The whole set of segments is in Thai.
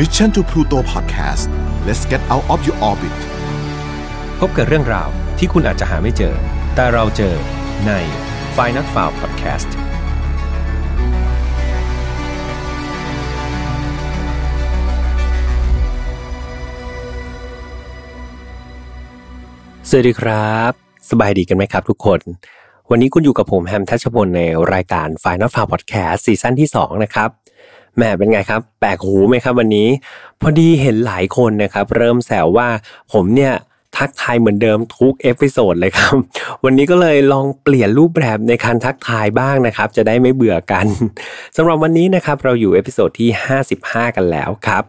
Mission to Pluto Podcast let's get out of your orbit พบกับเรื่องราวที่คุณอาจจะหาไม่เจอ แต่เราเจอใน f i n a l f i l e Podcast สวัสดีครับ สบายดีกันไหมครับทุกคน วันนี้คุณอยู่กับผมแฮมทัชพลในรายการ Final f i l e Podcast ซีซั่นที่ 2 นะครับ แหมเป็นไงครับแปลกหูไหมครับวันนี้ พอดีเห็นหลายคนนะครับ เริ่มแซวว่าผมเนี่ย ทักทายเหมือนเดิมทุก episode เลยครับ วันนี้ก็เลยลองเปลี่ยนรูปแบบในการทักทายบ้างนะครับ จะได้ไม่เบื่อกันสำหรับวันนี้นะครับเราอยู่ episode ที่ 55 กันแล้วครับ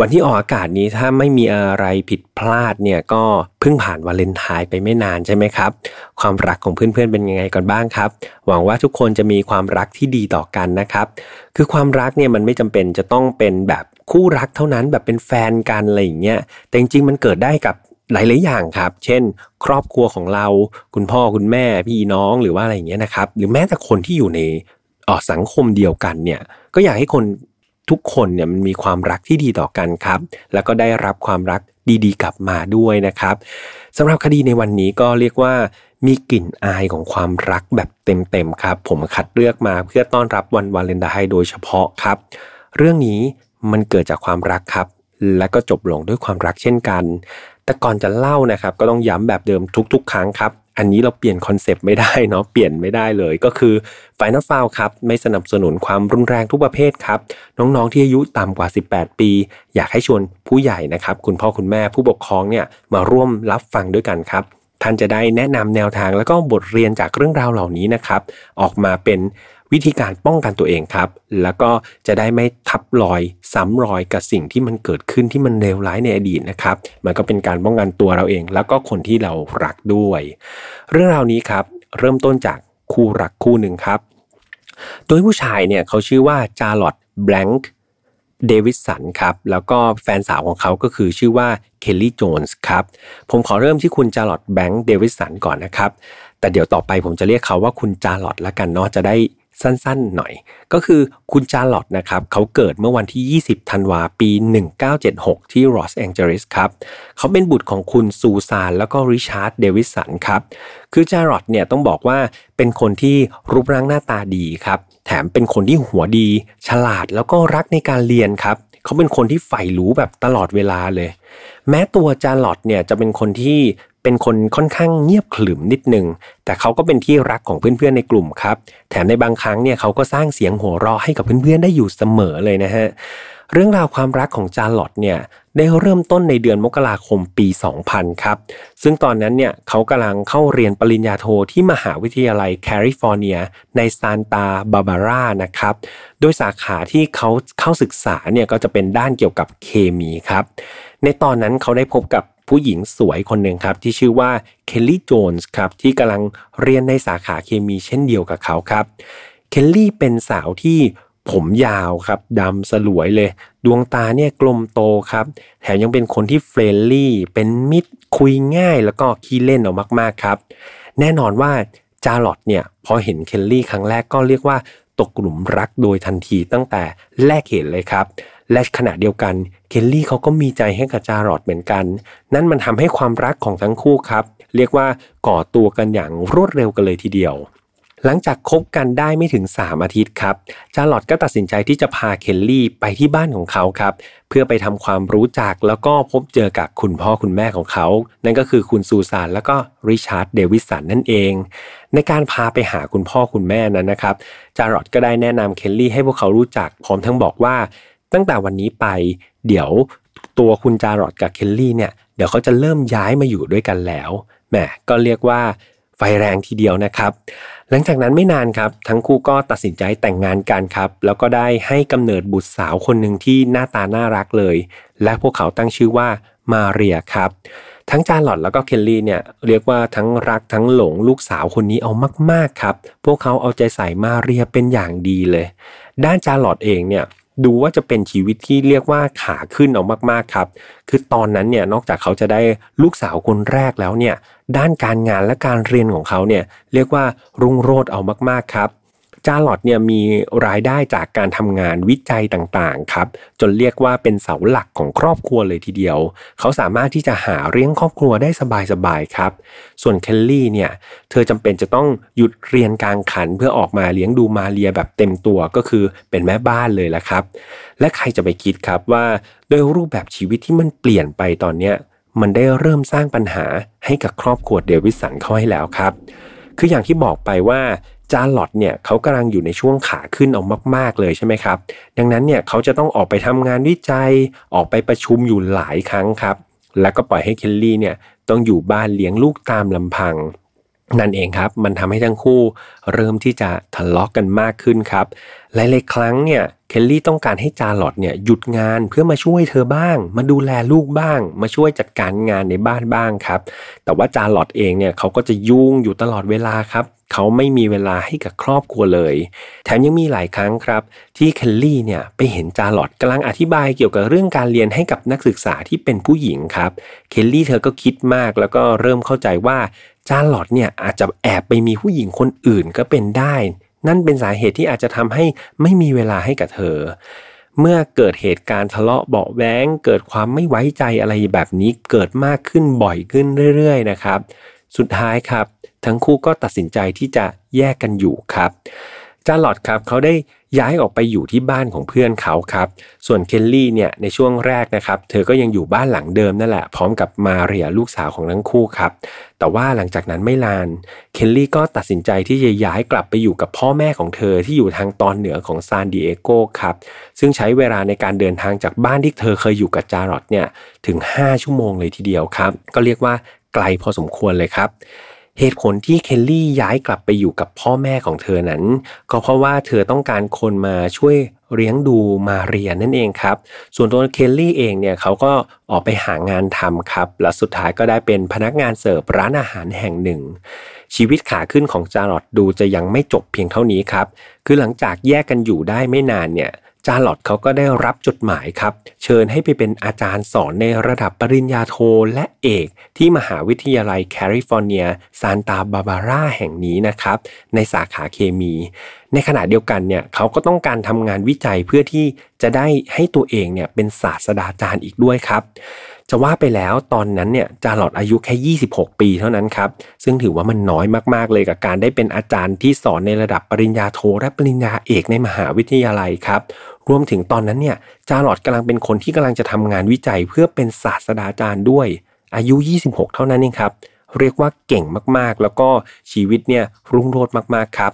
วันที่ออกอากาศนี้ถ้าไม่มีอะไรผิดพลาดเนี่ยก็เพิ่งผ่านวาเลนไทน์ไปไม่นานใช่ไหมครับ ความรักของเพื่อนๆเป็นยังไงกันบ้างครับ หวังว่าทุกคนจะมีความรักที่ดีต่อกันนะครับ คือความรักเนี่ยมันไม่จำเป็นจะต้องเป็นแบบคู่รักเท่านั้นแบบเป็นแฟนกันอะไรอย่างเงี้ยแต่จริงๆมันเกิดได้กับ หลาย ๆ อย่างครับ เช่น ครอบครัวของเรา คุณพ่อคุณแม่พี่น้องหรือว่าอะไรอย่างเงี้ยนะครับ หรือแม้แต่คนที่อยู่ในออสังคมเดียวกันเนี่ยก็อยากให้คนทุกคนเนี่ยมันมีความรักที่ดีต่อกันครับ แล้วก็ได้รับความรักดีๆ กลับมาด้วยนะครับสำหรับคดีในวันนี้ก็เรียกว่ามีกลิ่นอายของความรักแบบเต็มๆครับ ผมคัดเลือกมาเพื่อต้อนรับวันวาเลนไทน์โดยเฉพาะครับ เรื่องนี้มันเกิดจากความรักครับ และก็จบลงด้วยความรักเช่นกัน แต่ก่อนจะเล่านะครับก็ต้องย้ำแบบเดิมทุก ๆ ครั้งครับ อันนี้เราเปลี่ยนคอนเซปต์ไม่ได้เนาะเปลี่ยนไม่ได้เลยก็คือไฟนอลฟาวครับไม่สนับสนุนความรุนแรงทุกประเภทครับ น้องๆที่อายุต่ำกว่า 18 ปี อยากให้ชวนผู้ใหญ่นะครับ คุณพ่อคุณแม่ผู้ปกครองเนี่ยมาร่วมรับฟังด้วยกันครับท่านจะได้แนะนำแนวทางแล้วก็บทเรียนจากเรื่องราวเหล่านี้นะครับ ออกมาเป็น วิธีการป้องกันตัวเองครับ แล้วก็จะได้ไม่ทับรอยซ้ำรอยกับสิ่งที่มันเกิดขึ้นที่มันเลวร้ายในอดีตนะครับ มันก็เป็นการป้องกันตัวเราเอง แล้วก็คนที่เรารักด้วย เรื่องราวนี้ครับ เริ่มต้นจากคู่รักคู่หนึ่งครับโดยผู้ชายเนี่ยเขาชื่อว่าจาร์รอดแบงค์เดวิดสันครับ แล้วก็แฟนสาวของเขาก็คือชื่อว่าเคลลี่โจนส์ครับ ผมขอเริ่มที่คุณจาร์รอดแบงค์เดวิดสันก่อนนะครับ แต่เดี๋ยวต่อไปผมจะเรียกเขาว่าคุณจาร์รอดละกันเนาะจะได้ สั้นๆหน่อย ก็คือคุณจาร์รอดนะครับเขาเกิดเมื่อวันที่ 20 ธันวาปี 1976 ที่ลอสแองเจลิสครับเขาเป็นบุตรของคุณซูซานแล้วก็ริชาร์ดเดวิดสันครับคือจาร์ลอตเนี่ยต้องบอกว่าเป็นคนที่รูปร่างหน้าตาดีครับแถมเป็นคนที่หัวดี ฉลาดแล้วก็รักในการเรียนครับเขาเป็นคนที่ใฝ่รู้แบบตลอดเวลาเลย แม้ตัวจาร์ลอตเนี่ยจะเป็นคนที่ เป็นคนค่อนข้างเงียบขรึมนิดนึงแต่เขาก็เป็นที่รักของเพื่อนๆในกลุ่มครับ แถมในบางครั้งเนี่ยเขาก็สร้างเสียงหัวเราะให้กับเพื่อนๆได้อยู่เสมอเลยนะฮะเรื่องราวความรักของจาร์ลอตเนี่ยได้เริ่มต้นในเดือนมกราคมปี 2000 ครับ ซึ่งตอนนั้นเนี่ยเขากำลังเข้าเรียนปริญญาโทที่มหาวิทยาลัยแคลิฟอร์เนีย ในซานตาบาบารานะครับ โดยสาขาที่เขาเข้าศึกษาเนี่ยก็จะเป็นด้านเกี่ยวกับเคมีครับ ในตอนนั้นเขาได้พบกับ ผู้หญิงสวยคนหนึ่งครับที่ชื่อว่าเคลลี่โจนส์ครับที่กำลังเรียนในสาขาเคมีเช่นเดียวกับเขาครับเคลลี่เป็นสาวที่ผมยาวครับดำสลวยเลย ดวงตาเนี่ยกลมโตครับ แถมยังเป็นคนที่ friendly เป็นมิตรคุยง่ายแล้วก็ขี้เล่นออกมากๆครับ แน่นอนว่าจาร์รอดเนี่ยพอเห็นเคลลี่ครั้งแรกก็เรียกว่าตกหลุมรักโดยทันทีตั้งแต่แรกเห็นเลยครับ และขณะเดียวกันเคลลี่เขาก็มีใจให้กับจาร์รอดเหมือนกัน นั่นมันทำให้ความรักของทั้งคู่ครับ เรียกว่าก่อตัวกันอย่างรวดเร็วกันเลยทีเดียว หลังจากคบกันได้ไม่ถึง 3 อาทิตย์ครับ จาร์รอดก็ตัดสินใจที่จะพาเคลลี่ไปที่บ้านของเขาครับ เพื่อไปทำความรู้จักแล้วก็พบเจอกับคุณพ่อคุณแม่ของเขา นั่นก็คือคุณซูซานแล้วก็ริชาร์ดเดวิดสันนั่นเอง ในการพาไปหาคุณพ่อคุณแม่นั้นนะครับ จาร์รอดก็ได้แนะนำเคลลี่ให้พวกเขารู้จักพร้อมทั้งบอกว่า ตั้งแต่วันนี้ไป เดี๋ยวตัวคุณจาร์รอดกับเคลลี่เนี่ยเดี๋ยวเขาจะเริ่มย้ายมาอยู่ด้วยกันแล้วแหมก็เรียกว่าไฟแรงทีเดียวนะครับ หลังจากนั้นไม่นานครับ ทั้งคู่ก็ตัดสินใจแต่งงานกันครับ แล้วก็ได้ให้กำเนิดบุตรสาวคนหนึ่งที่หน้าตาน่ารักเลย และพวกเขาตั้งชื่อว่ามาเรียครับ ทั้งจาร์ลอตแล้วก็เคลลี่เนี่ยเรียกว่าทั้งรักทั้งหลงลูกสาวคนนี้เอามาก ๆ ครับ พวกเขาเอาใจใส่มาเรียเป็นอย่างดีเลย ด้านจาร์ลอตเองเนี่ย ดูว่าจะเป็นชีวิตที่เรียกว่าขาขึ้นออกมากๆครับ คือตอนนั้นเนี่ยนอกจากเขาจะได้ลูกสาวคนแรกแล้วเนี่ยด้านการงานและการเรียนของเขาเนี่ยเรียกว่ารุ่งโรจน์เอามากๆครับ จาร์ลอตเนี่ยมีรายได้จากการทำงานวิจัยต่างๆครับจนเรียกว่าเป็นเสาหลักของครอบครัวเลยทีเดียว เขาสามารถที่จะหาเลี้ยงครอบครัวได้สบายๆครับ ส่วนเคลลี่เนี่ยเธอจำเป็นจะต้องหยุดเรียนกลางขันเพื่อออกมาเลี้ยงดูมาเรียแบบเต็มตัวก็คือเป็นแม่บ้านเลยละครับ และใครจะไปคิดครับว่าโดยรูปแบบชีวิตที่มันเปลี่ยนไปตอนเนี้ยมันได้เริ่มสร้างปัญหาให้กับครอบครัวเดวิสันเข้าให้แล้วครับ คืออย่างที่บอกไปว่า จาร์ลอตเนี่ยเขากำลังอยู่ในช่วงขาขึ้นออกมาก ๆเลยใช่ไหมครับ ดังนั้นเนี่ยเขาจะต้องออกไปทำงานวิจัยออกไปประชุมอยู่หลายครั้งครับ แล้วก็ปล่อยให้เคลลี่เนี่ยต้องอยู่บ้านเลี้ยงลูกตามลำพังนั่นเองครับ มันทำให้ทั้งคู่เริ่มที่จะทะเลาะกกันมากขึ้นครับ หลายๆครั้งเนี่ยเคลลี่ต้องการให้จาร์รอดเนี่ยหยุดงานเพื่อมาช่วยเธอบ้าง มาดูแลลูกบ้าง มาช่วยจัดการงานในบ้านบ้างครับ แต่ว่าจาร์รอดเองเนี่ยเขาก็จะยุ่งอยู่ตลอดเวลาครับ เขาไม่มีเวลาให้กับครอบครัวเลย แถมยังมีหลายครั้งครับ ที่เคลลี่เนี่ยไปเห็นจาร์รอดกำลังอธิบายเกี่ยวกับเรื่องการเรียนให้กับนักศึกษาที่เป็นผู้หญิงครับ เคลลี่เธอก็คิดมากแล้วก็เริ่มเข้าใจว่าจาร์รอดเนี่ยอาจจะแอบไปมีผู้หญิงคนอื่นก็เป็นได้ นั่นเป็นสาเหตุที่อาจจะทำให้ไม่มีเวลาให้กับเธอเมื่อเกิดเหตุการณ์ทะเลาะเบาแว้ง เกิดความไม่ไว้ใจอะไรแบบนี้เกิดมากขึ้นบ่อยขึ้นเรื่อย ๆ นะครับ สุดท้ายครับ ทั้งคู่ก็ตัดสินใจที่จะแยกกันอยู่ครับจาร์ลอตครับเขาได้ย้ายออกไปอยู่ที่บ้านของเพื่อนเขาครับ ส่วนเคลลี่เนี่ยในช่วงแรกนะครับ เธอก็ยังอยู่บ้านหลังเดิมนั่นแหละ พร้อมกับมาเรียลูกสาวของทั้งคู่ครับ แต่ว่าหลังจากนั้นไม่นาน เคลลี่ก็ตัดสินใจที่จะย้ายกลับไปอยู่กับพ่อแม่ของเธอที่อยู่ทางตอนเหนือของซานดิเอโกครับ ซึ่งใช้เวลาในการเดินทางจากบ้านที่เธอเคยอยู่กับจาร์รอดเนี่ยถึง 5 ชั่วโมงเลยทีเดียวครับ ก็เรียกว่าไกลพอสมควรเลยครับ เหตุผลที่เคลลี่ย้ายกลับไปอยู่กับพ่อแม่ของเธอนั้น ก็เพราะว่าเธอต้องการคนมาช่วยเลี้ยงดูมาเรียนนั่นเองครับ ส่วนตัวเคลลี่เองเนี่ยเขาก็ออกไปหางานทำครับ และสุดท้ายก็ได้เป็นพนักงานเสิร์ฟร้านอาหารแห่งหนึ่ง ชีวิตขาขึ้นของจาร์รอดดูจะยังไม่จบเพียงเท่านี้ครับ คือหลังจากแยกกันอยู่ได้ไม่นานเนี่ย จาร์รอดเขาก็ได้รับจดหมายครับ เชิญให้ไปเป็นอาจารย์สอนในระดับปริญญาโทและเอกที่มหาวิทยาลัยแคลิฟอร์เนียซานตาบาบาร่าแห่งนี้นะครับ ในสาขาเคมี ในขณะเดียวกันเนี่ยเขาก็ต้องการทำงานวิจัยเพื่อที่จะได้ให้ตัวเองเนี่ยเป็นศาสตราจารย์อีกด้วยครับ จะว่าไปแล้วตอนนั้นเนี่ยจาร์ลอตอายุแค่ 26 ปีเท่านั้นครับซึ่งถือว่ามันน้อยมากๆเลยกับการได้เป็นอาจารย์ที่สอนในระดับปริญญาโทและปริญญาเอกในมหาวิทยาลัยครับรวมถึงตอนนั้นเนี่ยจาร์ลอตกำลังเป็นคนที่กำลังจะทำงานวิจัยเพื่อเป็นศาสตราจารย์ด้วย อายุ 26 เท่านั้นเองครับเรียกว่าเก่งมากๆ แล้วก็ชีวิตเนี่ยรุ่งโรจน์มากๆครับ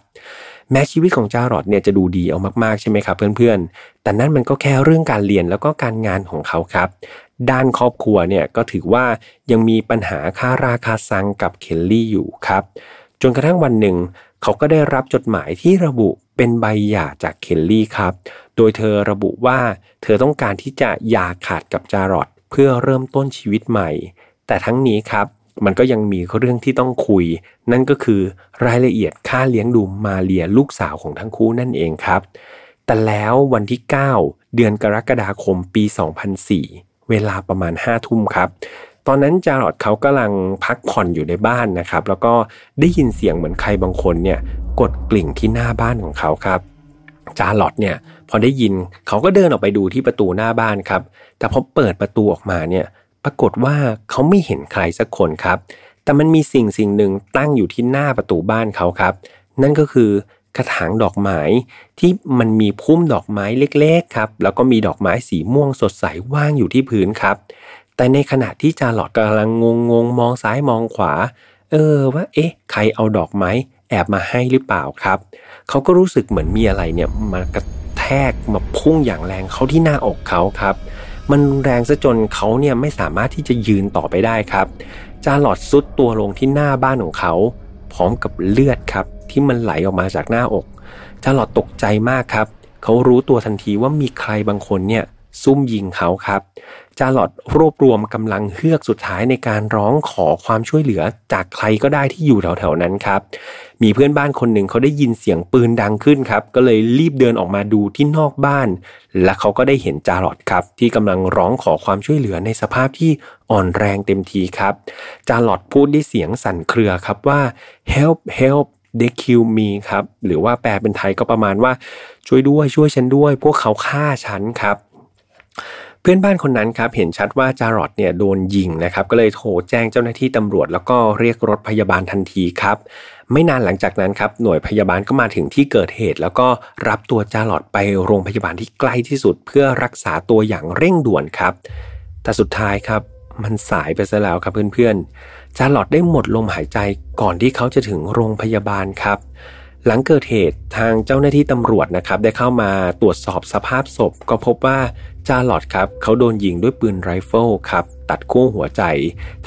แม้ชีวิตของจารอดเนี่ยจะดูดีเอามากๆใช่ไหมครับเพื่อนๆ แต่นั่นมันก็แค่เรื่องการเรียนแล้วก็การงานของเขาครับ ด้านครอบครัวเนี่ยก็ถือว่ายังมีปัญหาค่าราคาซังกับเคลลี่อยู่ครับ จนกระทั่งวันหนึ่ง เขาก็ได้รับจดหมายที่ระบุเป็นใบหย่าจากเคลลี่ครับ โดยเธอระบุว่าเธอต้องการที่จะหย่าขาดกับจารอดเพื่อเริ่มต้นชีวิตใหม่ แต่ทั้งนี้ครับมันก็ยังมีเรื่องที่ต้องคุย นั่นก็คือรายละเอียดค่าเลี้ยงดูมาเลียลูกสาวของทั้งคู่นั่นเองครับ แต่แล้ววันที่ 9 เดือนกรกฎาคมปี 2004 เวลาประมาณ5ทุ่มครับ ตอนนั้นจารอดเขากำลังพักผ่อนอยู่ในบ้านนะครับ แล้วก็ได้ยินเสียงเหมือนใครบางคนเนี่ยกดกลิ่งที่หน้าบ้านของเขาครับ จาร์ลอตเนี่ยพอได้ยินเขาก็เดินออกไปดูที่ประตูหน้าบ้านครับ แต่พอเปิดประตูออกมาเนี่ยปรากฏว่าเขาไม่เห็นใครสักคนครับ แต่มันมีสิ่งสิ่งหนึ่งตั้งอยู่ที่หน้าประตูบ้านเขาครับ นั่นก็คือ กระถางดอกไม้ที่มันมีพุ่มดอกไม้เล็กๆครับ แล้วก็มีดอกไม้สีม่วงสดใสว่างอยู่ที่พื้นครับ แต่ในขณะที่จาร์ลอตกำลังงงงมองซ้ายมองขวา เออว่าเอ๊ะ ใครเอาดอกไม้แอบมาให้หรือเปล่าครับ เขาก็รู้สึกเหมือนมีอะไรเนี่ยมากระแทกมาพุ่งอย่างแรงเข้าที่หน้าอกเขาครับ มันแรงซะจนเขาเนี่ยไม่สามารถที่จะยืนต่อไปได้ครับ จาร์ลอตซุดตัวลงที่หน้าบ้านของเขา พร้อมกับเลือดครับ ที่มันไหลออกมาจากหน้าอกจาร์ลอตตกใจมากครับ เขารู้ตัวทันทีว่ามีใครบางคนเนี่ยซุ่มยิงเขาครับจาร์ลอตรวบรวมกำลังเฮือกสุดท้ายในการร้องขอความช่วยเหลือจากใครก็ได้ที่อยู่แถวๆนั้นครับ มีเพื่อนบ้านคนหนึ่งเขาได้ยินเสียงปืนดังขึ้นครับ ก็เลยรีบเดินออกมาดูที่นอกบ้าน และเขาก็ได้เห็นจาร์รอดครับ ที่กำลังร้องขอความช่วยเหลือในสภาพที่อ่อนแรงเต็มทีครับ จาร์รอดพูดด้วยเสียงสั่นเครือครับว่า help help they kill me ครับหรือว่าแปลเป็นไทยก็ประมาณว่าช่วยด้วยช่วยฉันด้วย พวกเขาฆ่าฉันครับเพื่อนบ้านคนนั้นครับเห็นชัดว่าจาร์รอดเนี่ยโดนยิงนะครับก็เลยโทรแจ้งเจ้าหน้าที่ตำรวจ แล้วก็เรียกรถพยาบาลทันทีครับไม่นานหลังจากนั้นครับหน่วยพยาบาลก็มาถึงที่เกิดเหตุ แล้วก็รับตัวจาร์รอดไปโรงพยาบาลที่ใกล้ที่สุด เพื่อรักษาตัวอย่างเร่งด่วนครับ แต่สุดท้ายครับมันสายไปซะแล้วครับเพื่อนๆ จาร์รอดได้หมดลมหายใจก่อนที่เขาจะถึงโรงพยาบาลครับ หลังเกิดเหตุทางเจ้าหน้าที่ตำรวจนะครับ ได้เข้ามาตรวจสอบสภาพศพ ก็พบว่าจาร์รอดครับ เขาโดนยิงด้วยปืนไรเฟิลครับ ตัดขั้วหัวใจ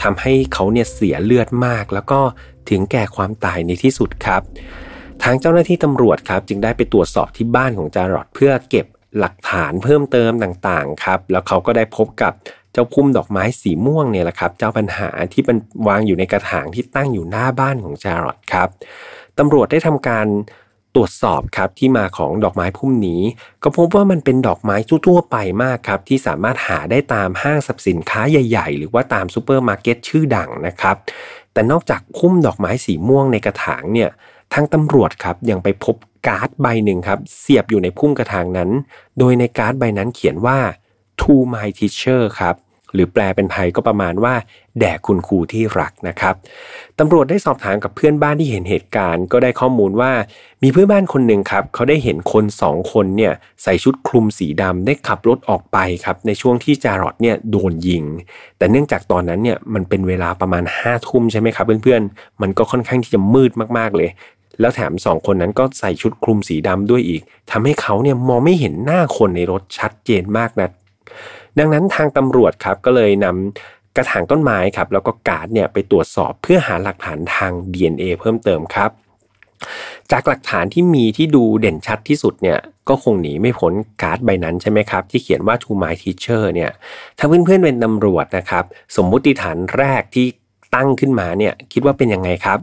ทำให้เขาเนี่ยเสียเลือดมาก แล้วก็ถึงแก่ความตายในที่สุดครับ ทางเจ้าหน้าที่ตำรวจครับ จึงได้ไปตรวจสอบที่บ้านของจารอดเพื่อเก็บหลักฐานเพิ่มเติมต่างๆครับ แล้วเขาก็ได้พบกับเจ้าพุ่มดอกไม้สีม่วงเนี่ยแหละครับ เจ้าปัญหาที่มันวางอยู่ในกระถางที่ตั้งอยู่หน้าบ้านของจารอดครับตำรวจได้ทำการตรวจสอบครับที่มาของดอกไม้พุ่มนี้ ก็พบว่ามันเป็นดอกไม้ทั่วไปมากครับ ที่สามารถหาได้ตามห้างสรรพสินค้าใหญ่ ๆ หรือว่าตามซูเปอร์มาร์เก็ตชื่อดังนะครับ แต่นอกจากพุ่มดอกไม้สีม่วงในกระถางเนี่ยทางตำรวจครับยังไปพบการ์ดใบหนึ่งครับ เสียบอยู่ในพุ่มกระถางนั้น โดยในการ์ดใบนั้นเขียนว่า to my teacher ครับ หรือแปลเป็นไทยก็ประมาณว่า แด่คุณครูที่รักนะครับตำรวจได้สอบถามกับเพื่อนบ้านที่เห็นเหตุการณ์ ก็ได้ข้อมูลว่า มีเพื่อนบ้านคนหนึ่งครับเขาได้เห็นคนสองคนเนี่ยใส่ชุดคลุมสีดำได้ขับรถออกไปครับในช่วงที่จารอดเนี่ยโดนยิง แต่เนื่องจากตอนนั้นเนี่ยมันเป็นเวลาประมาณ5้าทุ่มใช่ไหมครับเพื่อนๆมันก็ค่อนข้างที่จะมืดมากๆเลยแล้วแถมสองคนนั้นก็ใส่ชุดคลุมสีดำด้วยอีกทำให้เขาเนี่ยมองไม่เห็นหน้าคนในรถชัดเจนมากนะ ดังนั้นทางตำรวจครับก็เลยนำกระถางต้นไม้ครับแล้วก็การ์ดเนี่ยไปตรวจสอบเพื่อหาหลักฐานทาง DNA เพิ่มเติมครับ จากหลักฐานที่มีที่ดูเด่นชัดที่สุดเนี่ยก็คงหนีไม่พ้นการ์ดใบนั้นใช่ไหมครับ ที่เขียนว่า to my teacher เนี่ยถ้าเพื่อนๆเป็นตำรวจนะครับ สมมุติฐานแรกที่ตั้งขึ้นมาเนี่ยคิดว่าเป็นยังไงครับ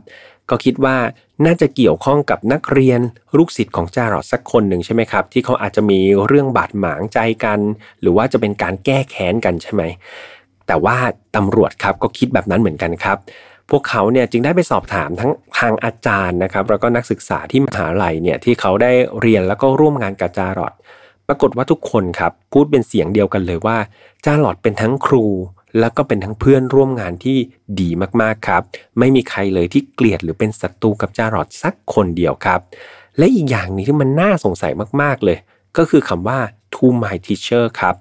ก็คิดว่าน่าจะเกี่ยวข้องกับนักเรียนลูกศิษย์ของจารอดสักคนหนึ่งใช่ไหมครับ ที่เขาอาจจะมีเรื่องบาดหมางใจกัน หรือว่าจะเป็นการแก้แค้นกันใช่ไหมแต่ว่าตำรวจครับก็คิดแบบนั้นเหมือนกันครับ พวกเขาเนี่ยจึงได้ไปสอบถามทั้งทางอาจารย์นะครับแล้วก็นักศึกษาที่มหาลัยเนี่ยที่เขาได้เรียนแล้วก็ร่วมงานกับจารอดปรากฏว่าทุกคนครับพูดเป็นเสียงเดียวกันเลยว่าจารอดเป็นทั้งครู แล้วก็เป็นทั้งเพื่อนร่วมงานที่ดีมากๆครับ ไม่มีใครเลยที่เกลียดหรือเป็นศัตรูกับจารอดสักคนเดียวครับ และอีกอย่างนี้ที่มันน่าสงสัยมากๆเลย ก็คือคำว่า to my teacher ครับ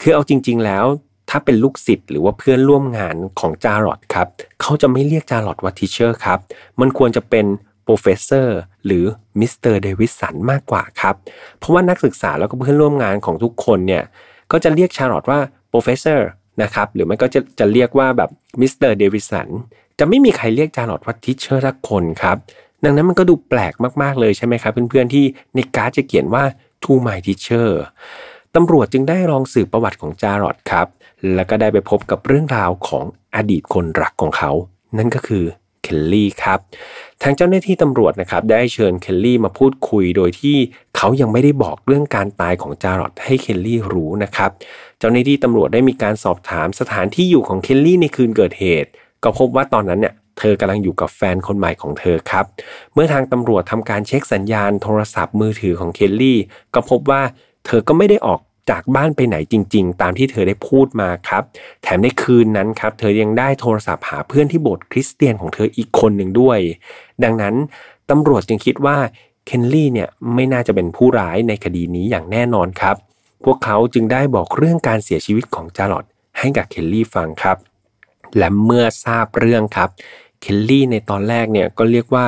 คือเอาจริง ๆ แล้วถ้าเป็นลูกศิษย์หรือว่าเพื่อนร่วมงานของจาร์รอดครับ เขาจะไม่เรียกจาร์รอดว่า teacher ครับ มันควรจะเป็น professor หรือ Mr. Davidson มากกว่าครับ เพราะว่านักศึกษาแล้วก็เพื่อนร่วมงานของทุกคนเนี่ย ก็จะเรียกจาร์รอดว่า professor นะครับหรือไม่ก็จะจะเรียกว่าแบบ Mr. Davidson จะไม่มีใครเรียกจาร์รอดว่า teacher สักคนครับ ดังนั้นมันก็ดูแปลกมาก ๆ เลยใช่ไหมครับเพื่อนๆที่ในการ์ดจะเขียนว่า to my teacher ตำรวจจึงได้ลองสืบประวัติของจารอดครับ แล้วก็ได้ไปพบกับเรื่องราวของอดีตคนรักของเขา นั่นก็คือ ลลี่ครับ ทางเจ้าหน้าที่ตำรวจนะครับได้เชิญเคลลี่มาพูดคุยโดยที่เขายังไม่ได้บอกเรื่องการตายของจารอดให้เคลลี่รู้นะครับ เจ้าหน้าที่ตำรวจได้มีการสอบถามสถานที่อยู่ของเคลลี่ในคืนเกิดเหตุ ก็พบว่าตอนนั้นเนี่ยเธอกำลังอยู่กับแฟนคนใหม่ของเธอครับ เมื่อทางตำรวจทำการเช็คสัญญาณโทรศัพท์มือถือของเคลลี่ ก็พบว่าเธอก็ไม่ได้ออก จากบ้านไปไหนจริง ๆ ตามที่เธอได้พูดมาครับ แถมในคืนนั้นครับ เธอยังได้โทรศัพท์หาเพื่อนที่โบสถ์คริสเตียนของเธออีกคนหนึ่งด้วย ดังนั้นตำรวจจึงคิดว่าเคนลี่เนี่ยไม่น่าจะเป็นผู้ร้ายในคดีนี้อย่างแน่นอนครับ พวกเขาจึงได้บอกเรื่องการเสียชีวิตของจารอดให้กับเคลลี่ฟังครับ และเมื่อทราบเรื่องครับเคลลี่ในตอนแรกเนี่ยก็เรียกว่า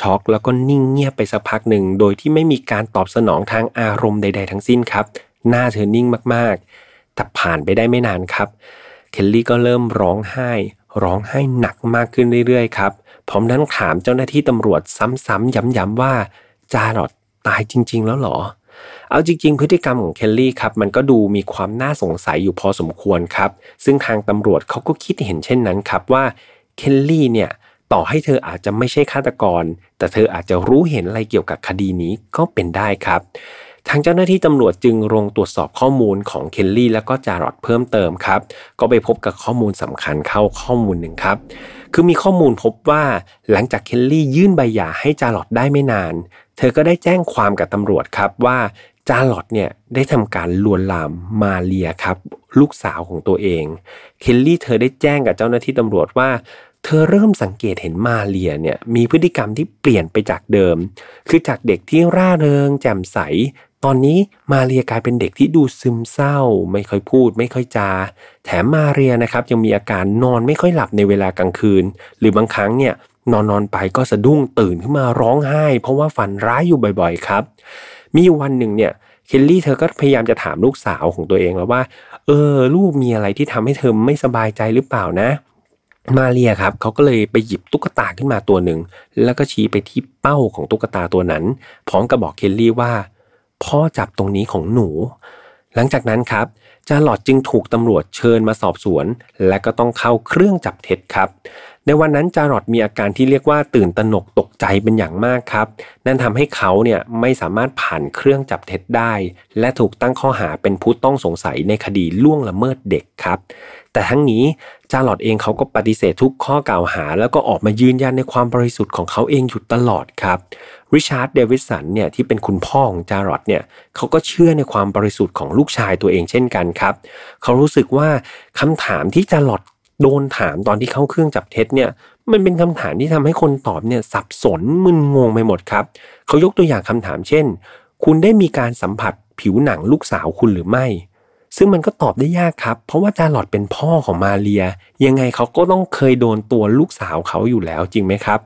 ช็อกแล้วก็นิ่งเงียบไปสักพักหนึ่ง โดยที่ไม่มีการตอบสนองทางอารมณ์ใด ๆ ทั้งสิ้นครับ หน้าเธอนิ่งมากๆ แต่ผ่านไปได้ไม่นานครับ เคลลี่ก็เริ่มร้องไห้ ร้องไห้หนักมากขึ้นเรื่อยๆครับ พร้อมนั้นถามเจ้าหน้าที่ตำรวจซ้ำๆย้ำๆว่าจารอดตายจริง ๆ แล้วหรอ เอาจริง ๆ พฤติกรรมของเคลลี่ครับ มันก็ดูมีความน่าสงสัยอยู่พอสมควรครับ ซึ่งทางตำรวจเขาก็คิดเห็นเช่นนั้นครับว่าเคลลี่เนี่ยต่อให้เธออาจจะไม่ใช่ฆาตกร แต่เธออาจจะรู้เห็นอะไรเกี่ยวกับคดีนี้ก็เป็นได้ครับ ทางเจ้าหน้าที่ตำรวจจึงลงตรวจสอบข้อมูลของเคลลี่แล้วก็จารอดเพิ่มเติมครับ ก็ไปพบกับข้อมูลสำคัญเข้าข้อมูลหนึ่งครับ คือมีข้อมูลพบว่าหลังจากเคลลี่ยื่นใบหย่าให้จารอดได้ไม่นาน เธอก็ได้แจ้งความกับตำรวจครับว่าจาร์ลอตเนี่ยได้ทำการลวนลามมาเลียครับ ลูกสาวของตัวเอง เคลลี่เธอได้แจ้งกับเจ้าหน้าที่ตำรวจว่า เธอเริ่มสังเกตเห็นมาเลียเนี่ยมีพฤติกรรมที่เปลี่ยนไปจากเดิม คือจากเด็กที่ร่าเริง แจ่มใส ตอนนี้มาเรียกลายเป็นเด็กที่ดูซึมเศร้า ไม่ค่อยพูด ไม่ค่อยจา แถมมาเรียนะครับยังมีอาการนอนไม่ค่อยหลับในเวลากลางคืน หรือบางครั้งเนี่ยนอนนอนไปก็สะดุ้งตื่นขึ้นมาร้องไห้ เพราะว่าฝันร้ายอยู่บ่อยๆครับ มีวันหนึ่งเนี่ยเคลลี่เธอก็พยายามจะถามลูกสาวของตัวเองแล้วว่า เออลูกมีอะไรที่ทำให้เธอไม่สบายใจหรือเปล่านะ มาเรียครับเขาก็เลยไปหยิบตุ๊กตาขึ้นมาตัวหนึ่ง แล้วก็ชี้ไปที่เป้าของตุ๊กตาตัวนั้น พร้อมกับบอกเคลลี่ว่า พ่อจับตรงนี้ของหนู หลังจากนั้นครับจาหลอดจึงถูกตำรวจเชิญมาสอบสวน และก็ต้องเข้าเครื่องจับเท็จครับ ในวันนั้นจารอดมีอาการที่เรียกว่าตื่นตระหนกตกใจเป็นอย่างมากครับ นั่นทำให้เขาเนี่ยไม่สามารถผ่านเครื่องจับเท็จได้ และถูกตั้งข้อหาเป็นผู้ต้องสงสัยในคดีล่วงละเมิดเด็กครับ แต่ทั้งนี้จาร์รอดเองเขาก็ปฏิเสธทุกข้อกล่าวหา แล้วก็ออกมายืนยันในความบริสุทธิ์ของเขาเองอยู่ตลอดครับ ริชาร์ดเดวิดสันเนี่ยที่เป็นคุณพ่อของจาร์รอดเนี่ยเขาก็เชื่อในความบริสุทธิ์ของลูกชายตัวเองเช่นกันครับ เขารู้สึกว่าคำถามที่จาร์รอดโดนถามตอนที่เข้าเครื่องจับเท็จเนี่ยมันเป็นคำถามที่ทำให้คนตอบเนี่ยสับสนมึนงงไปหมดครับ เขายกตัวอย่างคำถามเช่น คุณได้มีการสัมผัสผิวหนังลูกสาวคุณหรือไม่ ซึ่งมันก็ตอบได้ยากครับ เพราะว่าจาร์ลอดเป็นพ่อของมาเรีย ยังไงเขาก็ต้องเคยโดนตัวลูกสาวเขาอยู่แล้วจริงไหมครับ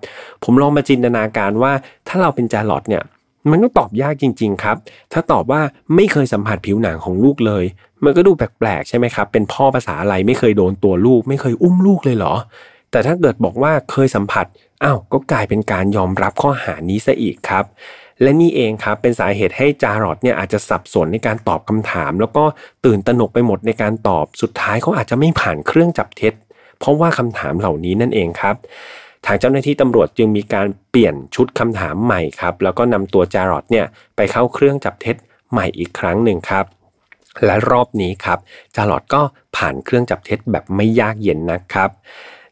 ผมลองมาจินตนาการว่าถ้าเราเป็นจาร์ลอดเนี่ยมันก็ตอบยากจริง ๆ ครับ ถ้าตอบว่าไม่เคยสัมผัสผิวหนังของลูกเลย มันก็ดูแปลกๆใช่ไหมครับ เป็นพ่อภาษาอะไรไม่เคยโดนตัวลูก ไม่เคยอุ้มลูกเลยเหรอ แต่ถ้าเกิดบอกว่าเคยสัมผัส อ้าว ก็กลายเป็นการยอมรับข้อหานี้ซะอีกครับ และนี่เองครับเป็นสาเหตุให้จารอดเนี่ยอาจจะสับสนในการตอบคำถาม แล้วก็ตื่นตระหนกไปหมดในการตอบสุดท้ายเขาอาจจะไม่ผ่านเครื่องจับเท็จ เพราะว่าคำถามเหล่านี้นั่นเองครับ ทางเจ้าหน้าที่ตำรวจจึงมีการเปลี่ยนชุดคำถามใหม่ครับแล้วก็นำตัวจารอดเนี่ยไปเข้าเครื่องจับเท็จใหม่อีกครั้งหนึ่งครับและรอบนี้ครับจารอดก็ผ่านเครื่องจับเท็จแบบไม่ยากเย็นนะครับ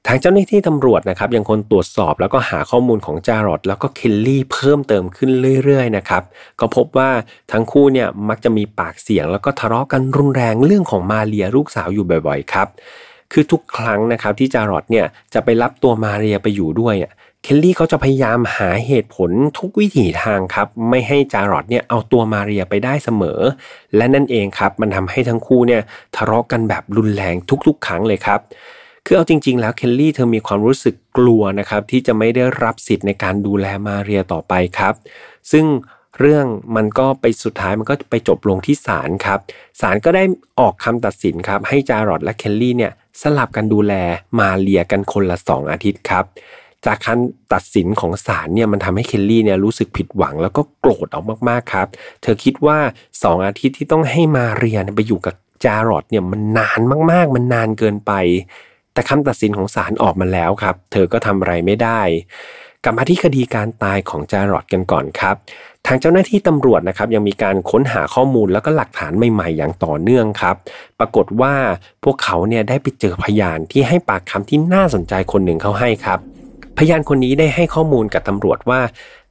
ทางเจ้าหน้าที่ตำรวจนะครับยังคงตรวจสอบแล้วก็หาข้อมูลของจารอดแล้วก็เคลลี่เพิ่มเติมขึ้นเรื่อยๆนะครับก็พบว่าทั้งคู่เนี่ยมักจะมีปากเสียง แล้วก็ทะเลาะกันรุนแรงเรื่องของมาเรียลูกสาวอยู่บ่อยๆครับคือทุกครั้งนะครับที่จารอดเนี่ยจะไปรับตัวมาเรียไปอยู่ด้วยเคลลี่เขาจะพยายามหาเหตุผลทุกวิถีทางครับไม่ให้จารอดเนี่ยเอาตัวมาเรียไปได้เสมอ และนั่นเองครับมันทำให้ทั้งคู่เนี่ยทะเลาะกันแบบรุนแรงทุกๆ ครั้งเลยครับ คือเอาจริง ๆ แล้วเคลลี่เธอมีความรู้สึกกลัวนะครับที่จะไม่ได้รับสิทธิ์ในการดูแลมาเรียต่อไปครับ ซึ่งเรื่องมันก็ไปสุดท้ายมันก็ไปจบลงที่ศาลครับศาลก็ได้ออกคำตัดสินครับ ให้จารอดและเคลลี่เนี่ยสลับกันดูแลมาเลียกันคนละ 2 อาทิตย์ครับ จากการตัดสินของศาลเนี่ยมันทำให้เคลลี่เนี่ยรู้สึกผิดหวังแล้วก็โกรธออกมากๆครับ เธอคิดว่า 2 อาทิตย์ที่ต้องให้มาเรียไปอยู่กับจารอดเนี่ยมันนานมากๆ มันนานเกินไป แต่คำตัดสินของศาลออกมาแล้วครับ เธอก็ทำอะไรไม่ได้กลับมาที่คดีการตายของจารอดกันก่อนครับ ทางเจ้าหน้าที่ตำรวจนะครับ ยังมีการค้นหาข้อมูลแล้วก็หลักฐานใหม่ๆ อย่างต่อเนื่องครับ ปรากฏว่าพวกเขาเนี่ยได้ไปเจอพยานที่ให้ปากคำที่น่าสนใจคนหนึ่งเขาให้ครับ พยานคนนี้ได้ให้ข้อมูลกับตำรวจว่า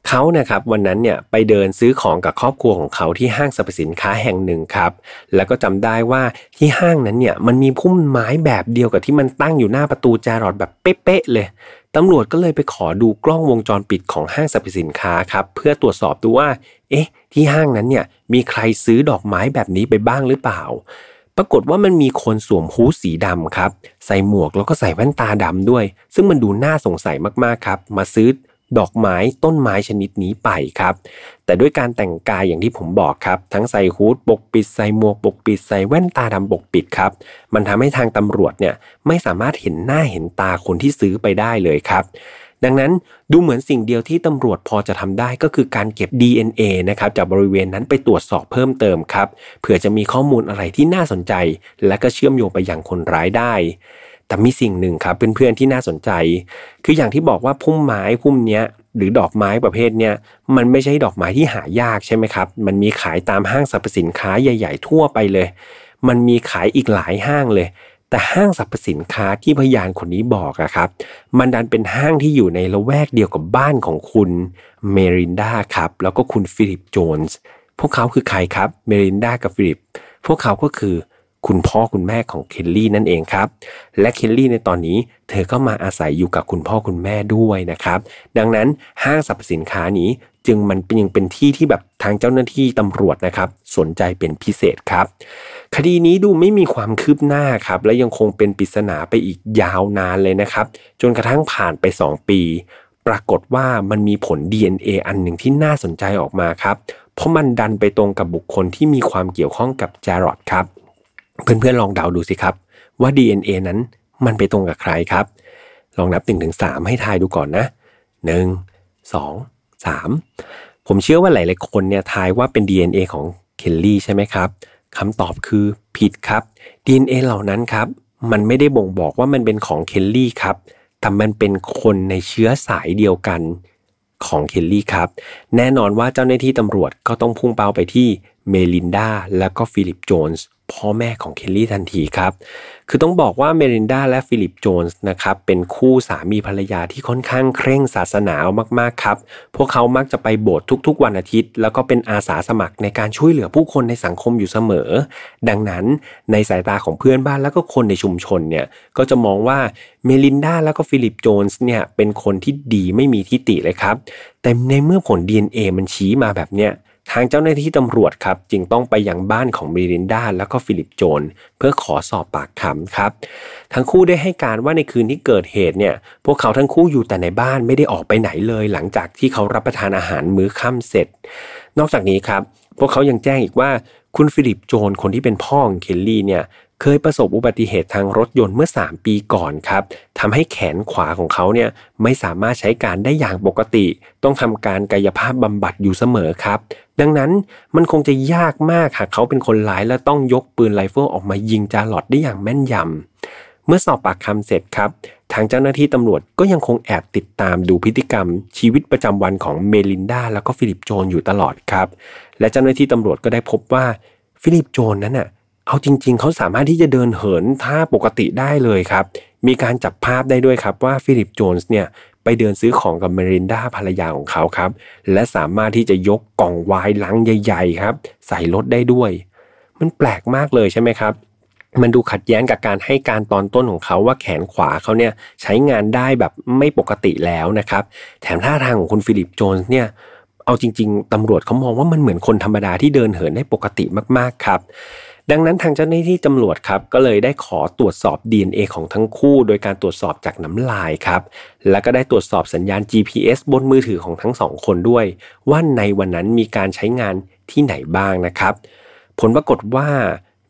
เขานะครับวันนั้นเนี่ยไปเดินซื้อของกับครอบครัวของเขาที่ห้างสรรพสินค้าแห่งหนึ่งครับ แล้วก็จำได้ว่าที่ห้างนั้นเนี่ยมันมีพุ่มไม้แบบเดียวกับที่มันตั้งอยู่หน้าประตูจารอดแบบเป๊ะๆเลยตำรวจก็เลยไปขอดูกล้องวงจรปิดของห้างสรรพสินค้าครับเพื่อตรวจสอบดูว่า เอ๊ะ ที่ห้างนั้นเนี่ยมีใครซื้อดอกไม้แบบนี้ไปบ้างหรือเปล่า ปรากฏว่ามันมีคนสวมฮู้สีดำครับ ใส่หมวกแล้วก็ใส่แว่นตาดำด้วย ซึ่งมันดูน่าสงสัยมากๆครับ มาซื้อ ดอกไม้ต้นไม้ชนิดนี้ไปครับ แต่ด้วยการแต่งกายอย่างที่ผมบอกครับ ทั้งใส่ฮูดปกปิดใส่หมวกปกปิดใส่แว่นตาดำปกปิดครับ มันทำให้ทางตำรวจเนี่ยไม่สามารถเห็นหน้าเห็นตาคนที่ซื้อไปได้เลยครับ ดังนั้นดูเหมือนสิ่งเดียวที่ตำรวจพอจะทำได้ก็คือการเก็บ DNA นะครับจากบริเวณนั้นไปตรวจสอบเพิ่มเติมครับเผื่อจะมีข้อมูลอะไรที่น่าสนใจ และก็เชื่อมโยงไปยังคนร้ายได้ แต่มีสิ่งหนึ่งครับเพื่อนๆที่น่าสนใจ คืออย่างที่บอกว่าพุ่มไม้พุ่มเนี้ยหรือดอกไม้ประเภทเนี้ยมันไม่ใช่ดอกไม้ที่หายากใช่ไหมครับ มันมีขายตามห้างสรรพสินค้าใหญ่ ๆ ทั่วไปเลย มันมีขายอีกหลายห้างเลย แต่ห้างสรรพสินค้าที่พยานคนนี้บอกอะครับ มันดันเป็นห้างที่อยู่ในละแวกเดียวกับบ้านของคุณเมรินดาครับแล้วก็คุณฟิลิปโจนส์พวกเขาคือใครครับเมรินดากับฟิลิปพวกเขาก็คือ คุณพ่อคุณแม่ของเคลลี่นั่นเองครับ และเคลลี่ในตอนนี้เธอก็มาอาศัยอยู่กับคุณพ่อคุณแม่ด้วยนะครับ ดังนั้นห้างสรรพสินค้านี้จึงมันเป็นยังเป็นที่ที่แบบทางเจ้าหน้าที่ตำรวจนะครับ สนใจเป็นพิเศษครับ คดีนี้ดูไม่มีความคืบหน้าครับ และยังคงเป็นปริศนาไปอีกยาวนานเลยนะครับ จนกระทั่งผ่านไป 2 ปี ปรากฏว่ามันมีผล DNA อันหนึ่งที่น่าสนใจออกมาครับ เพราะมันดันไปตรงกับบุคคลที่มีความเกี่ยวข้องกับจารอดครับ เพื่อนๆลองเดาดูสิครับ ว่า DNA นั้นมันไปตรงกับใครครับ ลองนับ1นถึงสให้ทายดูก่อนนะ 1 2 3 ผมเชื่อว่าหลายๆคนเนี่ยทายว่าเป็น DNA ของเคลลี่ใช่ไหมครับคำตอบคือผิดครับ DNA เหล่านั้นครับ มันไม่ได้บ่งบอกว่ามันเป็นของเคลลี่ครับแต่มันเป็นคนในเชื้อสายเดียวกันของเคลลี่ครับ แน่นอนว่าเจ้าหน้าที่ตำรวจก็ต้องพุ่งเป้าไปที่ เมลินดาและก็ฟิลิปโจนส์พ่อแม่ของเคลลี่ทันทีครับ คือต้องบอกว่าเมลินดาและฟิลิปโจนส์นะครับเป็นคู่สามีภรรยาที่ค่อนข้างเคร่งศาสนามากๆครับ พวกเขามักจะไปโบสถ์ทุกๆ วันอาทิตย์ แล้วก็เป็นอาสาสมัครในการช่วยเหลือผู้คนในสังคมอยู่เสมอ ดังนั้นในสายตาของเพื่อนบ้านแล้วก็คนในชุมชนเนี่ยก็จะมองว่าเมลินดาแล้วก็ฟิลิปโจนส์เนี่ยเป็นคนที่ดีไม่มีที่ติเลยครับ แต่ในเมื่อผล DNA มันชี้มาแบบเนี้ย ทางเจ้าหน้าที่ตำรวจครับจึงต้องไปยังบ้านของเมลินดาแล้วก็ฟิลิปโจนส์ เพื่อขอสอบปากคำครับ ทั้งคู่ได้ให้การว่าในคืนที่เกิดเหตุเนี่ย พวกเขาทั้งคู่อยู่แต่ในบ้านไม่ได้ออกไปไหนเลย หลังจากที่เขารับประทานอาหารมื้อค่ำเสร็จ นอกจากนี้ครับ พวกเขายังแจ้งอีกว่าคุณฟิลิปโจนคนที่เป็นพ่อของเคลลี่เนี่ย เคยประสบอุบัติเหตุทางรถยนต์เมื่อ 3 ปีก่อนครับทำให้แขนขวาของเขาเนี่ยไม่สามารถใช้การได้อย่างปกติ ต้องทำการกายภาพบำบัดอยู่เสมอครับ ดังนั้นมันคงจะยากมากหากเขาเป็นคนร้ายและต้องยกปืนไรเฟิลออกมายิงจาร์ลอตได้อย่างแม่นยำเมื่อสอบปากคำเสร็จครับทางเจ้าหน้าที่ตำรวจก็ยังคงแอบติดตามดูพฤติกรรม ชีวิตประจำวันของเมลินดาแล้วก็ฟิลิปโจนอยู่ตลอดครับ และเจ้าหน้าที่ตำรวจก็ได้พบว่าฟิลิปโจนนั้นน่ะ เอาจริง ๆ เขาสามารถที่จะเดินเหินท่าปกติได้เลยครับ มีการจับภาพได้ด้วยครับว่าฟิลิปโจนส์เนี่ยไปเดินซื้อของกับเมรินดาภรรยาของเขาครับ และสามารถที่จะยกกล่องวายลังใหญ่ ๆ ครับ ใส่รถได้ด้วย มันแปลกมากเลยใช่ไหมครับ มันดูขัดแย้งกับการให้การตอนต้นของเขาว่าแขนขวาเขาเนี่ยใช้งานได้แบบไม่ปกติแล้วนะครับ แถมท่าทางของคุณฟิลิปโจนส์เนี่ยเอาจริง ๆตำรวจเขามองว่ามันเหมือนคนธรรมดาที่เดินเหินได้ปกติมากๆครับ ดังนั้นทางเจ้าหน้าที่ตำรวจครับก็เลยได้ขอตรวจสอบ DNA ของทั้งคู่ โดยการตรวจสอบจากน้ำลายครับและก็ได้ตรวจสอบสัญญาณ GPS บนมือถือของทั้งสองคนด้วย ว่าในวันนั้นมีการใช้งานที่ไหนบ้างนะครับ ผลปรากฏว่า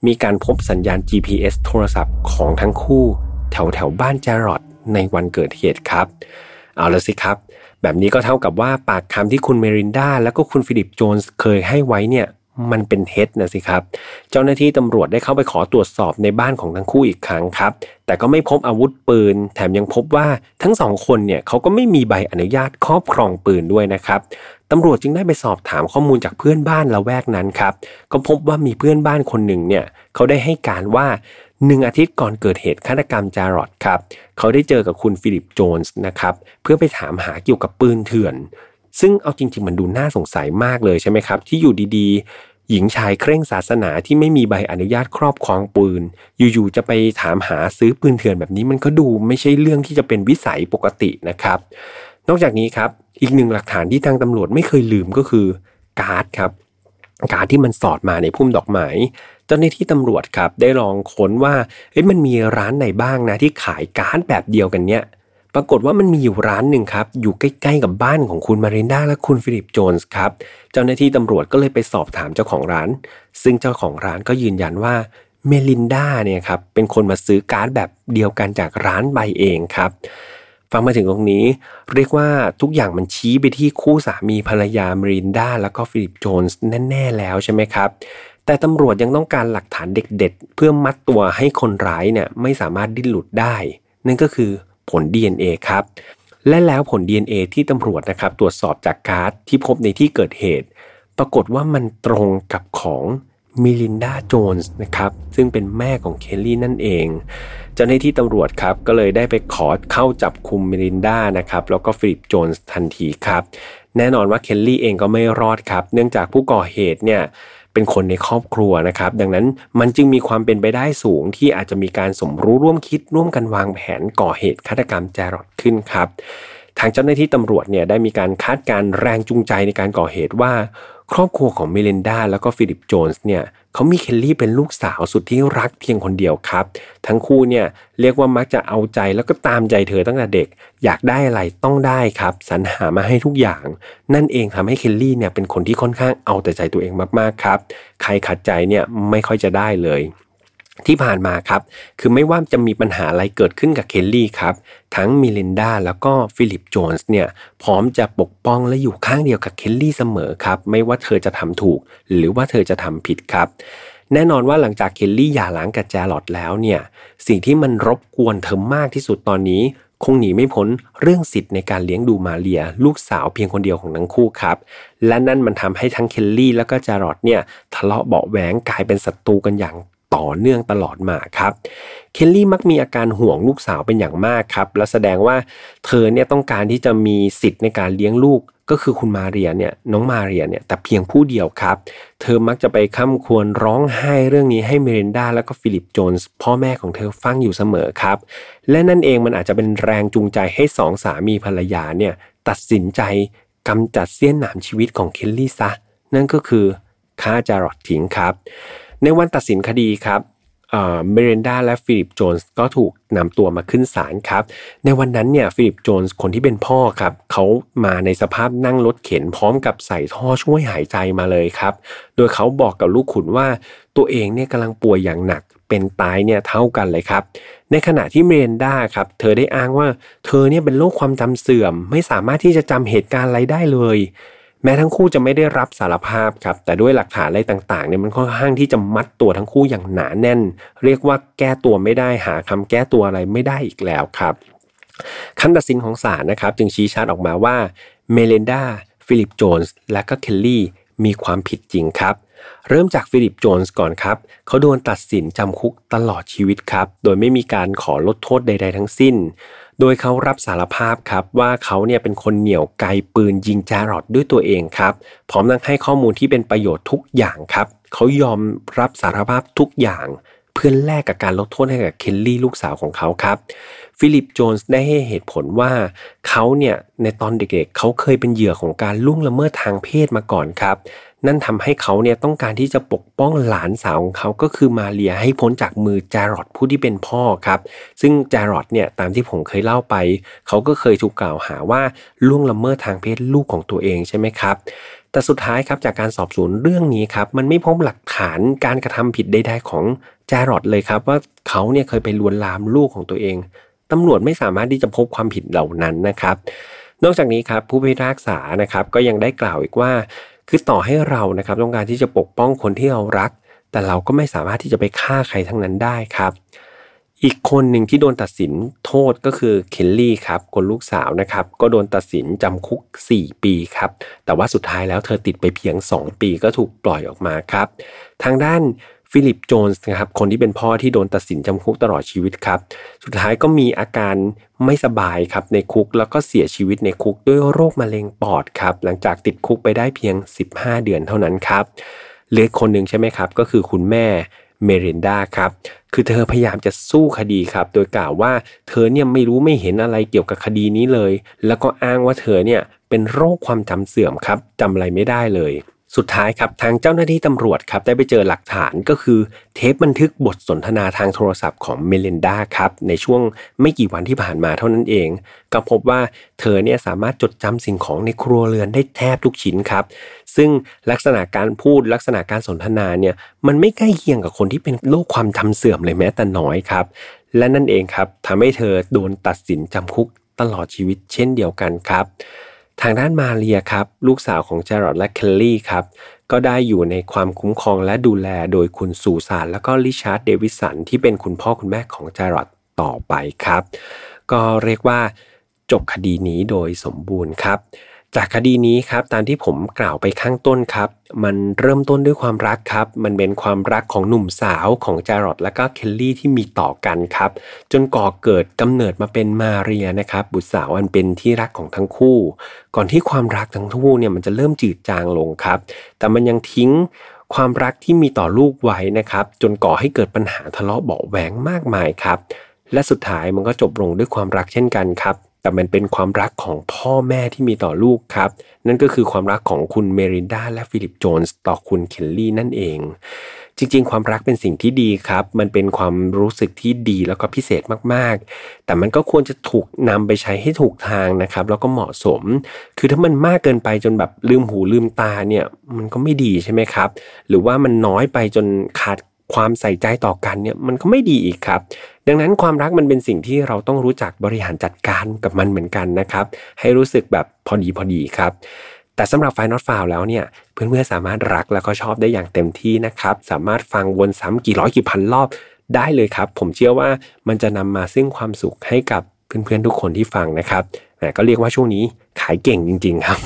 มีการพบสัญญาณ GPS โทรศัพท์ของทั้งคู่ แถวแถวบ้านจารอดในวันเกิดเหตุครับ เอาละสิครับ แบบนี้ก็เท่ากับว่าปากคำที่คุณเมรินดาและก็คุณฟิลิปโจนส์เคยให้ไว้เนี่ย มันเป็นเท็จนะสิครับ เจ้าหน้าที่ตำรวจได้เข้าไปขอตรวจสอบในบ้านของทั้งคู่อีกครั้งครับ แต่ก็ไม่พบอาวุธปืน แถมยังพบว่าทั้งสองคนเนี่ยเขาก็ไม่มีใบอนุญาตครอบครองปืนด้วยนะครับตำรวจจึงได้ไปสอบถามข้อมูลจากเพื่อนบ้านละแวกนั้นครับ ก็พบว่ามีเพื่อนบ้านคนหนึ่งเนี่ยเขาได้ให้การว่าหนึ่งอาทิตย์ก่อนเกิดเหตุฆาตกรรมจารอดครับ เขาได้เจอกับคุณฟิลิปโจนส์นะครับเพื่อไปถามหาเกี่ยวกับปืนเถื่อนซึ่งเอาจริงๆมันดูน่าสงสัยมากเลยใช่ไหมครับ ที่อยู่ดี หญิงชายเคร่งศาสนาที่ไม่มีใบอนุญาตครอบครองปืน อยู่ๆจะไปถามหาซื้อปืนเถื่อนแบบนี้มันก็ดูไม่ใช่เรื่องที่จะเป็นวิสัยปกตินะครับ นอกจากนี้ครับอีกหนึ่งหลักฐานที่ทางตำรวจไม่เคยลืมก็คือการ์ดครับการ์ดที่มันสอดมาในพุ่มดอกไม้เจ้าหน้าที่ตำรวจครับได้ลองค้นว่าเอ้ยมันมีร้านไหนบ้างนะที่ขายการ์ดแบบเดียวกันเนี้ย ปรากฏว่ามันมีอยู่ร้านหนึ่งครับ อยู่ใกล้ๆกับบ้านของคุณมารินดาและคุณฟิลิปโจนส์ครับ เจ้าหน้าที่ตำรวจก็เลยไปสอบถามเจ้าของร้าน ซึ่งเจ้าของร้านก็ยืนยันว่าเมลินดาเนี่ยครับเป็นคนมาซื้อการ์ดแบบเดียวกันจากร้านใบเองครับ ฟังมาถึงตรงนี้ เรียกว่าทุกอย่างมันชี้ไปที่คู่สามีภรรยาเมรินดาแล้วก็ฟิลิปโจนส์แน่ๆแล้วใช่ไหมครับแต่ตำรวจยังต้องการหลักฐานเด็ด ๆ เพื่อมัดตัวให้คนร้ายเนี่ยไม่สามารถดิ้นหลุดได้ นั่นก็คือ ผล DNA ครับ และแล้วผล DNA ที่ตำรวจนะครับตรวจสอบจากการ์ดที่พบในที่เกิดเหตุ ปรากฏว่ามันตรงกับของมิลินดาโจนส์นะครับซึ่งเป็นแม่ของเคลลี่นั่นเอง เจ้าหน้าที่ตำรวจครับก็เลยได้ไปขอเข้าจับกุมมิลินดานะครับแล้วก็ฟิลิปโจนส์ทันทีครับ แน่นอนว่าเคลลี่เองก็ไม่รอดครับ เนื่องจากผู้ก่อเหตุเนี่ย เป็นคนในครอบครัวนะครับ ดังนั้นมันจึงมีความเป็นไปได้สูงที่อาจจะมีการสมรู้ร่วมคิดร่วมกันวางแผนก่อเหตุฆาตกรรมจารอดขึ้นครับ ทางเจ้าหน้าที่ตำรวจเนี่ยได้มีการคาดการณ์แรงจูงใจในการก่อเหตุว่า ครอบครัวของเมลินดาแล้วก็ฟิลิปโจนส์เนี่ย เขามีเคลลี่เป็นลูกสาวสุดที่รักเพียงคนเดียวครับ ทั้งคู่เนี่ยเรียกว่ามักจะเอาใจแล้วก็ตามใจเธอตั้งแต่เด็ก อยากได้อะไรต้องได้ครับสรรหามาให้ทุกอย่าง นั่นเองทำให้เคลลี่เนี่ยเป็นคนที่ค่อนข้างเอาแต่ใจตัวเองมากๆครับ ใครขัดใจเนี่ยไม่ค่อยจะได้เลย ที่ผ่านมาครับคือไม่ว่าจะมีปัญหาอะไรเกิดขึ้นกับเคลลี่ครับทั้งมิลินดาแล้วก็ฟิลิปโจนส์เนี่ยพร้อมจะปกป้องและอยู่ข้างเดียวกับเคลลี่เสมอครับไม่ว่าเธอจะทำถูก หรือว่าเธอจะทำผิดครับ แน่นอนว่าหลังจากเคลลี่หย่าร้างกับแจลอดแล้วเนี่ยสิ่งที่มันรบกวนเธอมากที่สุดตอนนี้ คงหนีไม่พ้นเรื่องสิทธิ์ในการเลี้ยงดูมาเรีย ลูกสาวเพียงคนเดียวของทั้งคู่ครับและนั่นมันทำให้ทั้งเคลลี่แล้วก็จารอดเนี่ยทะเลาะเบาแหวงกลายเป็นศัตรูกันอย่าง ต่อเนื่องตลอดมาครับ เคลลี่มักมีอาการห่วงลูกสาวเป็นอย่างมากครับ และแสดงว่าเธอเนี่ยต้องการที่จะมีสิทธิ์ในการเลี้ยงลูก ก็คือคุณมาเรียเนี่ยน้องมาเรียเนี่ยแต่เพียงผู้เดียวครับ เธอมักจะไปคร่ำครวญร้องไห้เรื่องนี้ให้เมรินดาแล้วก็ฟิลิปโจนส์พ่อแม่ของเธอฟังอยู่เสมอครับ และนั่นเองมันอาจจะเป็นแรงจูงใจให้สองสามีภรรยาเนี่ยตัดสินใจกำจัดเสี้ยนหนามชีวิตของเคลลี่ซะ นั่นก็คือฆ่าจารอดทิ้งครับ ในวันตัดสินคดีครับเมเรนดาและฟิลิปโจนส์ก็ถูกนำตัวมาขึ้นศาลครับ ในวันนั้นเนี่ยฟิลิปโจนส์คนที่เป็นพ่อครับเขามาในสภาพนั่งรถเข็นพร้อมกับใส่ท่อช่วยหายใจมาเลยครับ โดยเขาบอกกับลูกขุนว่าตัวเองเนี่ยกำลังป่วยอย่างหนักเป็นตายเนี่ยเท่ากันเลยครับ ในขณะที่เมเรนดาครับเธอได้อ้างว่าเธอเนี่ยเป็นโรคความจำเสื่อม ไม่สามารถที่จะจำเหตุการณ์อะไรได้เลย แม้ทั้งคู่จะไม่ได้รับสารภาพครับ แต่ด้วยหลักฐานอะไรต่างๆเนี่ยมันค่อนข้างที่จะมัดตัวทั้งคู่อย่างหนาแน่น เรียกว่าแก้ตัวไม่ได้หาคำแก้ตัวอะไรไม่ได้อีกแล้วครับคำตัดสินของศาลนะครับ จึงชี้ชัดออกมาว่าเมเลนดาฟิลิปโจนส์และก็เคลลี่มีความผิดจริงครับ เริ่มจากฟิลิปโจนส์ก่อนครับ เขาโดนตัดสินจำคุกตลอดชีวิตครับ โดยไม่มีการขอลดโทษใด ๆ ทั้งสิ้น โดยเขารับสารภาพครับว่าเขาเนี่ยเป็นคนเหนี่ยวไกปืนยิงจารอดด้วยตัวเองครับ พร้อมทั้งให้ข้อมูลที่เป็นประโยชน์ทุกอย่างครับ เขายอมรับสารภาพทุกอย่าง เพื่อแลกกับการลดโทษให้กับเคลลี่ลูกสาวของเขาครับ ฟิลิปโจนส์ได้ให้เหตุผลว่าเขาเนี่ยในตอนเด็กๆ เขาเคยเป็นเหยื่อของการล่วงละเมิดทางเพศมาก่อนครับ นั่นทำให้เขาเนี่ยต้องการที่จะปกป้องหลานสาวของเขาก็คือมาเรียให้พ้นจากมือจารอดผู้ที่เป็นพ่อครับ ซึ่งจารอดเนี่ยตามที่ผมเคยเล่าไป เขาก็เคยถูกกล่าวหาว่าล่วงละเมิดทางเพศลูกของตัวเองใช่ไหมครับแต่สุดท้ายครับจากการสอบสวนเรื่องนี้ครับมันไม่พบหลักฐานการกระทำผิดใดๆของจารอดเลยครับว่าเขาเนี่ยเคยไปลวนลามลูกของตัวเองตำรวจไม่สามารถที่จะพบความผิดเหล่านั้นนะครับ นอกจากนี้ครับผู้พิพากษานะครับก็ยังได้กล่าวอีกว่า คือต่อให้เรานะครับต้องการที่จะปกป้องคนที่เรารัก แต่เราก็ไม่สามารถที่จะไปฆ่าใครทั้งนั้นได้ครับ อีกคนหนึ่งที่โดนตัดสินโทษก็คือเคลลี่ครับคนลูกสาวนะครับ ก็โดนตัดสินจำคุก 4 ปีครับ แต่ว่าสุดท้ายแล้วเธอติดไปเพียง 2 ปีก็ถูกปล่อยออกมาครับ ทางด้าน ฟิลิปโจนส์นะครับคนที่เป็นพ่อที่โดนตัดสินจำคุกตลอดชีวิตครับสุดท้ายก็มีอาการไม่สบายครับในคุกแล้วก็เสียชีวิตในคุกด้วยโรคมะเร็งปอดครับหลังจากติดคุกไปได้เพียง 15 เดือนเท่านั้นครับเหลือคนหนึ่งใช่ไหมครับ ก็คือคุณแม่เมรินดาครับ คือเธอพยายามจะสู้คดีครับ โดยกล่าวว่าเธอเนี่ยไม่รู้ไม่เห็นอะไรเกี่ยวกับคดีนี้เลย แล้วก็อ้างว่าเธอเนี่ยเป็นโรคความจำเสื่อมครับจำอะไรไม่ได้เลย สุดท้ายครับทางเจ้าหน้าที่ตำรวจครับได้ไปเจอหลักฐานก็คือ เทปบันทึกบทสนทนาทางโทรศัพท์ของเมลินดาครับในช่วงไม่กี่วันที่ผ่านมาเท่านั้นเอง ก็พบว่าเธอเนี่ยสามารถจดจำสิ่งของในครัวเรือนได้แทบทุกชิ้นครับ ซึ่งลักษณะการพูดลักษณะการสนทนาเนี่ยมันไม่ใกล้เคียงกับคนที่เป็นโรคความจำเสื่อมเลยแม้แต่น้อยครับ และนั่นเองครับทำให้เธอโดนตัดสินจำคุกตลอดชีวิตเช่นเดียวกันครับ ทางด้านมาเรียครับ ลูกสาวของจารอดและเคลลี่ครับ ก็ได้อยู่ในความคุ้มครองและดูแลโดยคุณสูซานและก็ริชาร์ดเดวิสันที่เป็นคุณพ่อคุณแม่ของจารอดต่อไปครับ ก็เรียกว่าจบคดีนี้โดยสมบูรณ์ครับ จากคดีนี้ครับตามที่ผมกล่าวไปข้างต้นครับ มันเริ่มต้นด้วยความรักครับ มันเป็นความรักของหนุ่มสาวของจารอดและก็เคลลี่ที่มีต่อกันครับ จนก่อเกิดกำเนิดมาเป็นมาเรียนะครับ บุตรสาวอันเป็นที่รักของทั้งคู่ ก่อนที่ความรักทั้งคู่เนี่ยมันจะเริ่มจืดจางลงครับ แต่มันยังทิ้งความรักที่มีต่อลูกไว้นะครับ จนก่อให้เกิดปัญหาทะเลาะเบาแหวงมากมายครับ และสุดท้ายมันก็จบลงด้วยความรักเช่นกันครับ แต่มันเป็นความรักของพ่อแม่ที่มีต่อลูกครับ นั่นก็คือความรักของคุณเมรินดาและฟิลิปโจนส์ต่อคุณเคลลี่นั่นเอง จริงๆ ความรักเป็นสิ่งที่ดีครับ มันเป็นความรู้สึกที่ดีแล้วก็พิเศษมากๆ แต่มันก็ควรจะถูกนำไปใช้ให้ถูกทางนะครับ แล้วก็เหมาะสม คือถ้ามันมากเกินไปจนแบบลืมหูลืมตาเนี่ย มันก็ไม่ดีใช่ไหมครับ หรือว่ามันน้อยไปจนขาด ความใส่ใจต่อกันเนี่ยมันก็ไม่ดีอีกครับ ดังนั้นความรักมันเป็นสิ่งที่เราต้องรู้จักบริหารจัดการกับมันเหมือนกันนะครับ ให้รู้สึกแบบพอดีพอดีครับ แต่สำหรับ File Not Found แล้วเนี่ยเพื่อนๆสามารถรักแล้วก็ชอบได้อย่างเต็มที่นะครับ สามารถฟังวนซ้ำกี่ร้อยกี่พันรอบได้เลยครับ ผมเชื่อว่ามันจะนำมาซึ่งความสุขให้กับเพื่อนๆทุกคนที่ฟังนะครับก็เรียกว่าช่วงนี้ขายเก่งจริง ๆ ครับ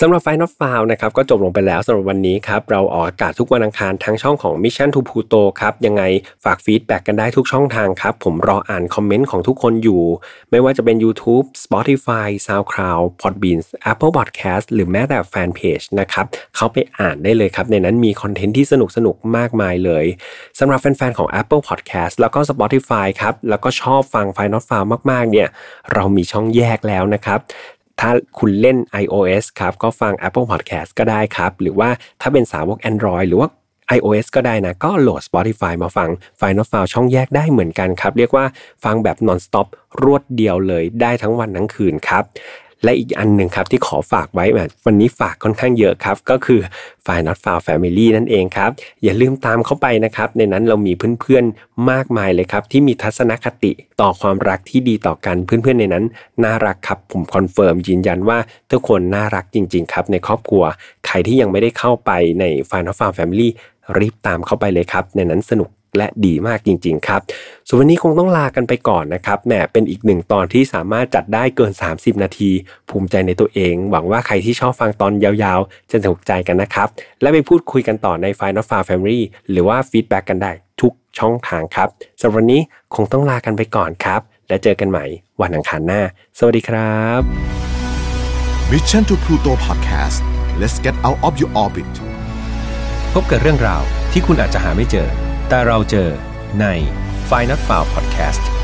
สำหรับ File Not Found นะครับก็จบลงไปแล้วสำหรับวันนี้ครับเราออกอากาศทุกวันอังคารทั้งช่องของ Mission to Pluto ครับยังไงฝาก feedback กันได้ทุกช่องทางครับ ผมรออ่านคอมเมนต์ของทุกคนอยู่ ไม่ว่าจะเป็น YouTube Spotify SoundCloud Podbean Apple Podcast หรือแม้แต่แฟนเพจนะครับเขาไปอ่านได้เลยครับ ในนั้นมีคอนเทนต์ที่สนุกสนุกมากมายเลยสำหรับแฟนๆของ Apple Podcast แล้วก็ Spotify ครับแล้วก็ชอบฟังไฟนอตฟาวมากๆเนี่ยเรามีช่องแยกแล้วนะครับ ถ้าคุณเล่น iOS ครับ ก็ฟัง Apple Podcast ก็ได้ครับ หรือว่าถ้าเป็นสาวก Android หรือว่า iOS ก็ได้นะ ก็โหลด Spotify มาฟัง File Not Found ช่องแยกได้เหมือนกันครับ เรียกว่าฟังแบบ non-stop รวดเดียวเลยได้ทั้งวันทั้งคืนครับ และอีกอันหนึ่งครับที่ขอฝากไว้แบบวันนี้ฝากค่อนข้างเยอะครับ ก็คือ f i Not f o u Family นั่นเองครับ อย่าลืมตามเข้าไปนะครับ ในนั้นเรามีเพื่อนๆมากมายเลยครับ ที่มีทัศนคติต่อความรักที่ดีต่อกันเพื่อนๆในนั้น น่ารักครับผม confirm ยืนยันว่าทุกคนน่ารักจริง ๆ ครับ ในครอบครัว ใครที่ยังไม่ได้เข้าไปใน f i Not f o u Family รีบตามเข้าไปเลยครับ ในนั้นสนุก และดีมากจริง ๆ ครับ ส่วนวันนี้คงต้องลากันไปก่อนนะครับแหมเป็นอีกหนึ่งตอนที่สามารถจัดได้เกิน 30 นาที ภูมิใจในตัวเอง หวังว่าใครที่ชอบฟังตอนยาวๆ จะถูกใจกันนะครับ และไปพูดคุยกันต่อใน File Not Found Family หรือว่า feedback กันได้ทุกช่องทางครับสำหรับวันนี้คงต้องลากันไปก่อนครับ และเจอกันใหม่วันอังคารหน้า สวัสดีครับ Mission to Pluto Podcast let's get out of your orbit พบกับเรื่องราวที่คุณอาจจะหาไม่เจอ แต่เราเจอใน f i n a l f i l e Podcast